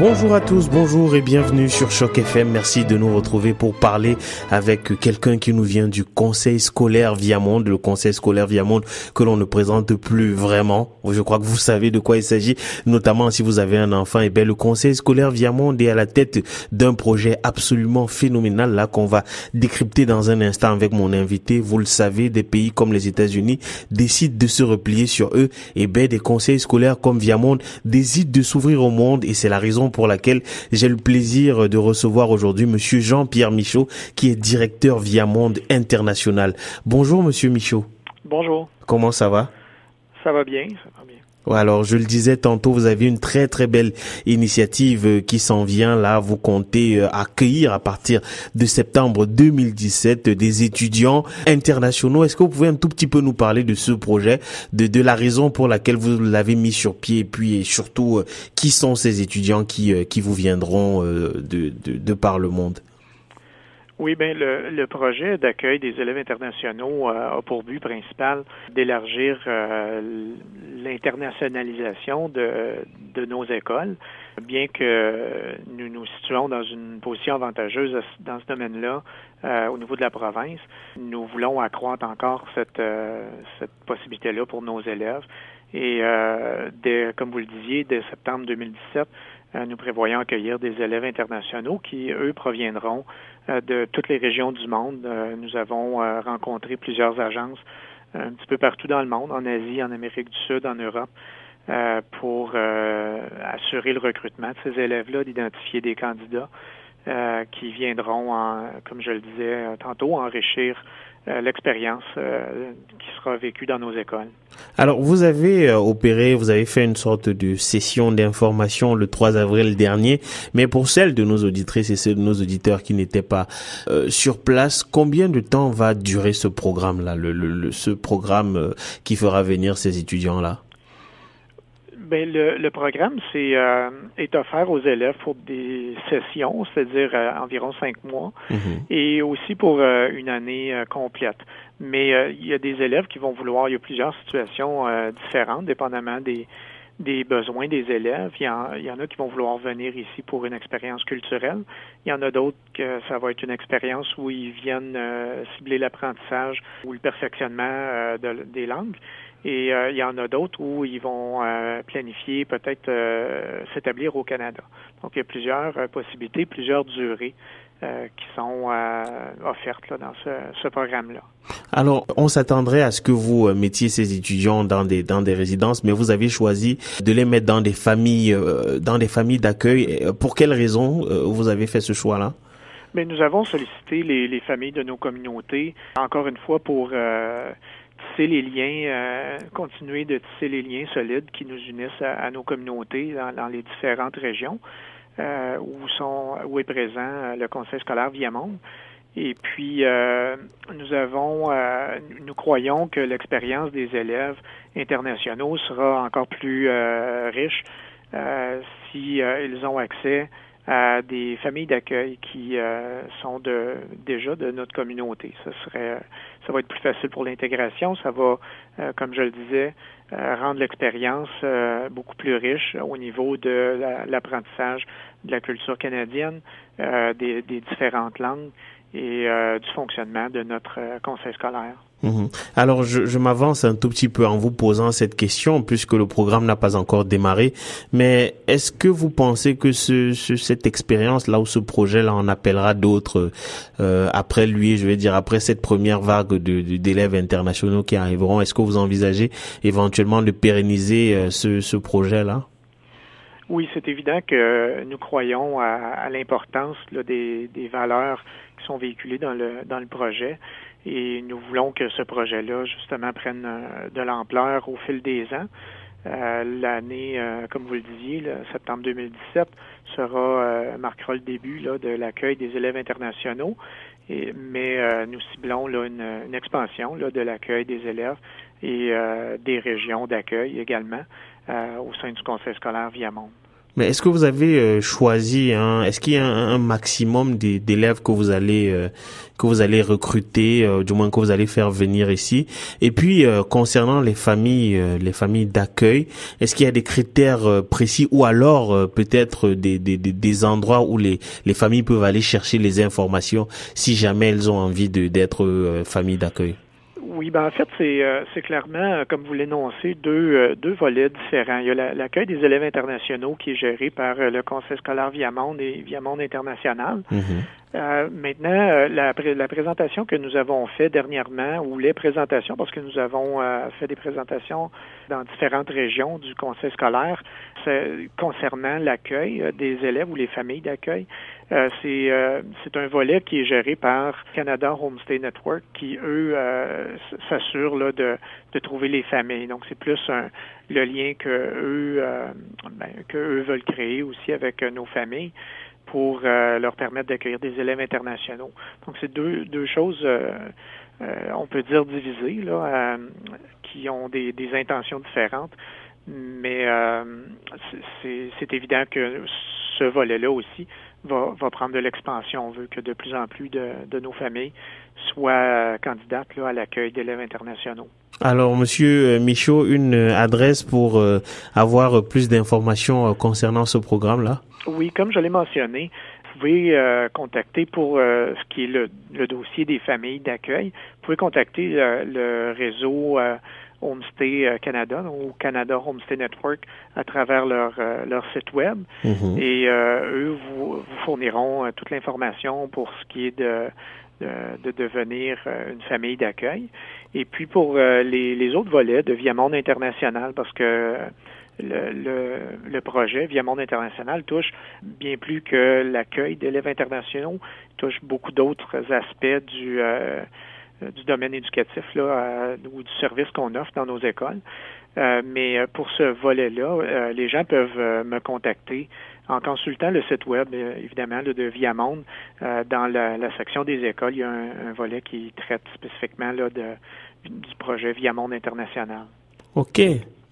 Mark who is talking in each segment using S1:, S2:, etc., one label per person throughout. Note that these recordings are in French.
S1: Bonjour à tous, bonjour et bienvenue sur Choc FM. Merci de nous retrouver pour parler avec quelqu'un qui nous vient du Conseil scolaire Viamonde, le Conseil scolaire Viamonde que l'on ne présente plus vraiment. Je crois que vous savez de quoi il s'agit, notamment si vous avez un enfant. Et eh bien, le Conseil scolaire Viamonde est à la tête d'un projet absolument phénoménal là qu'on va décrypter dans un instant avec mon invité. Vous le savez, des pays comme les États-Unis décident de se replier sur eux. Et eh bien, des conseils scolaires comme Viamonde décident de s'ouvrir au monde et c'est la raison pour laquelle j'ai le plaisir de recevoir aujourd'hui monsieur Jean-Pierre Michaud, qui est directeur Via Monde International. Bonjour monsieur Michaud.
S2: Bonjour.
S1: Comment ça va?
S2: Ça va bien, ça va bien
S1: alors je le disais tantôt, vous avez une très très belle initiative euh, qui s'en vient là. Vous comptez euh, accueillir à partir de septembre 2017 des étudiants internationaux. Est-ce que vous pouvez un tout petit peu nous parler de ce projet, de, la raison pour laquelle vous l'avez mis sur pied, et puis surtout euh, qui sont ces étudiants qui, vous viendront de, de, par le monde?
S2: Oui, ben le, projet d'accueil des élèves internationaux a pour but principal d'élargir l'internationalisation de, nos écoles, bien que nous nous situons dans une position avantageuse dans ce domaine-là euh, au niveau de la province. Nous voulons accroître encore cette, cette possibilité-là pour nos élèves. Et dès, comme vous le disiez, dès septembre 2017, nous prévoyons accueillir des élèves internationaux qui, eux, proviendront euh, de toutes les régions du monde. Euh, nous avons euh, rencontré plusieurs agences un petit peu partout dans le monde, en Asie, en Amérique du Sud, en Europe, pour assurer le recrutement de ces élèves-là, d'identifier des candidats qui viendront, comme je le disais tantôt, enrichir euh, l'expérience euh, qui sera vécue dans nos écoles.
S1: Alors, vous avez euh, opéré, vous avez fait une sorte de session d'information le 3 avril dernier, mais pour celles de nos auditrices et ceux de nos auditeurs qui n'étaient pas sur place, combien de temps va durer ce programme-là, le, le, ce programme qui fera venir ces étudiants-là?
S2: Ben, le, le programme c'est, euh, est offert aux élèves pour des sessions, c'est-à-dire euh, environ cinq mois, mhm. et aussi pour euh, une année complète. Mais il y a des élèves qui vont vouloir, il y a plusieurs situations différentes, dépendamment des, des besoins des élèves. Il y, en, a qui vont vouloir venir ici pour une expérience culturelle. Il y en a d'autres que ça va être une expérience où ils viennent cibler l'apprentissage ou le perfectionnement de, des langues. Et euh, il y en a d'autres où ils vont euh, planifier peut-être euh, s'établir au Canada. Donc, il y a plusieurs possibilités, plusieurs durées qui sont offertes là, dans ce, ce programme-là.
S1: Alors, on s'attendrait à ce que vous mettiez ces étudiants dans des dans des résidences, mais vous avez choisi de les mettre dans des familles dans des familles d'accueil. Pour quelles raisons vous avez fait ce choix-là?
S2: Mais nous avons sollicité les, les familles de nos communautés, encore une fois pour tisser les liens, euh, continuer de tisser les liens solides qui nous unissent à, nos communautés dans, les différentes régions euh, où sont où est présent euh, le Conseil scolaire Viamonde. Et puis nous avons nous croyons que l'expérience des élèves internationaux sera encore plus riche si ils ont accès à des familles d'accueil qui euh, sont de, déjà de notre communauté. Ça serait, ça va être plus facile pour l'intégration. Ça va, euh, comme je le disais, euh, rendre l'expérience beaucoup plus riche au niveau de l'apprentissage de la culture canadienne, des, des, différentes langues et du fonctionnement de notre conseil scolaire.
S1: Mhm. Alors, je, je m'avance un tout petit peu en vous posant cette question, puisque le programme n'a pas encore démarré. Mais est-ce que vous pensez que ce, cette expérience-là ou ce projet-là en appellera d'autres euh, après lui, je vais dire après cette première vague de, d'élèves internationaux qui arriveront? Est-ce que vous envisagez éventuellement de pérenniser euh, ce, ce projet-là?
S2: Oui, c'est évident que nous croyons à, l'importance des, valeurs qui sont véhiculées dans le dans le projet et nous voulons que ce projet-là, justement, prenne euh, de l'ampleur au fil des ans. Euh, l'année, euh, comme vous le disiez, septembre 2017, sera marquera le début de l'accueil des élèves internationaux. Mais nous ciblons là, une, expansion là, de l'accueil des élèves et des régions d'accueil également au sein du conseil scolaire Viamonde.
S1: Mais est-ce que vous avez euh, choisi, hein, est-ce qu'il y a un, maximum d'élèves que vous allez euh, que vous allez recruter, euh, du moins que vous allez faire venir ici? Et puis concernant les familles, les familles d'accueil, est-ce qu'il y a des critères précis ou alors peut-être des, des, des endroits où les les familles peuvent aller chercher les informations si jamais elles ont envie d'être familles d'accueil?
S2: Oui, ben en fait, c'est euh, clairement, euh, comme vous l'énoncez, deux, euh, deux volets différents. Il y a l'accueil des élèves internationaux qui est géré par le Conseil scolaire Viamonde et Viamonde International. Mm-hmm. Euh, maintenant, la, la, présentation que nous avons fait dernièrement, ou les présentations, parce que nous avons fait des présentations dans différentes régions du conseil scolaire concernant l'accueil des élèves ou les familles d'accueil, c'est c'est un volet qui est géré par Canada Homestay Network, qui eux s'assurent là de, de trouver les familles. Donc c'est plus un, le lien que eux ben, que eux veulent créer aussi avec nos familles pour euh, leur permettre d'accueillir des élèves internationaux. Donc, c'est deux, deux choses, euh, euh, on peut dire divisées, là, qui ont des, des, intentions différentes. Mais c'est évident que ce volet-là aussi va, va, prendre de l'expansion. On veut que de plus en plus de, de nos familles soient candidates là, à l'accueil d'élèves internationaux.
S1: Alors, Monsieur Michaud, une adresse pour avoir plus d'informations concernant ce programme-là?
S2: Oui, comme je l'ai mentionné, pouvez euh, contacter pour euh, ce qui est le, dossier des familles d'accueil. Vous pouvez contacter euh, le réseau Homestay Canada ou Canada Homestay Network à travers leur, leur site web. Mm-hmm. Et eux vous, vous fourniront toute l'information pour ce qui est de, de, devenir une famille d'accueil. Et puis pour les, les autres volets de Via Monde International, parce que le, le, projet Via Monde International touche bien plus que l'accueil d'élèves internationaux, touche beaucoup d'autres aspects du, euh, du domaine éducatif euh, ou du service qu'on offre dans nos écoles. Euh, mais pour ce volet-là, les gens peuvent me contacter en consultant le site web, évidemment, de Viamonde. dans la, section des écoles, il y a un, volet qui traite spécifiquement de, du projet Viamonde International.
S1: OK.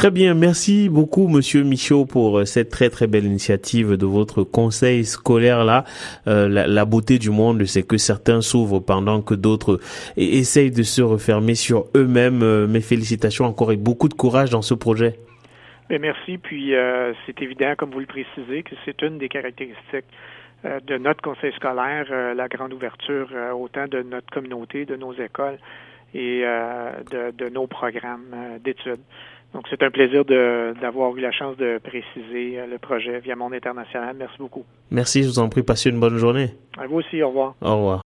S1: Très bien, merci beaucoup Monsieur Michaud pour euh, cette très très belle initiative de votre conseil scolaire là. Euh, la, beauté du monde, c'est que certains s'ouvrent pendant que d'autres essayent de se refermer sur eux-mêmes. Euh, mes félicitations encore et beaucoup de courage dans ce projet.
S2: Ben, merci. Puis c'est évident, comme vous le précisez, que c'est une des caractéristiques de notre conseil scolaire, la grande ouverture autant de notre communauté, de nos écoles et de, de nos programmes d'études. Donc, c'est un plaisir d'avoir eu la chance de préciser euh, le projet via Monde International. Merci beaucoup.
S1: Merci, je vous en prie. Passez une bonne journée.
S2: À vous aussi, au revoir.
S1: Au revoir.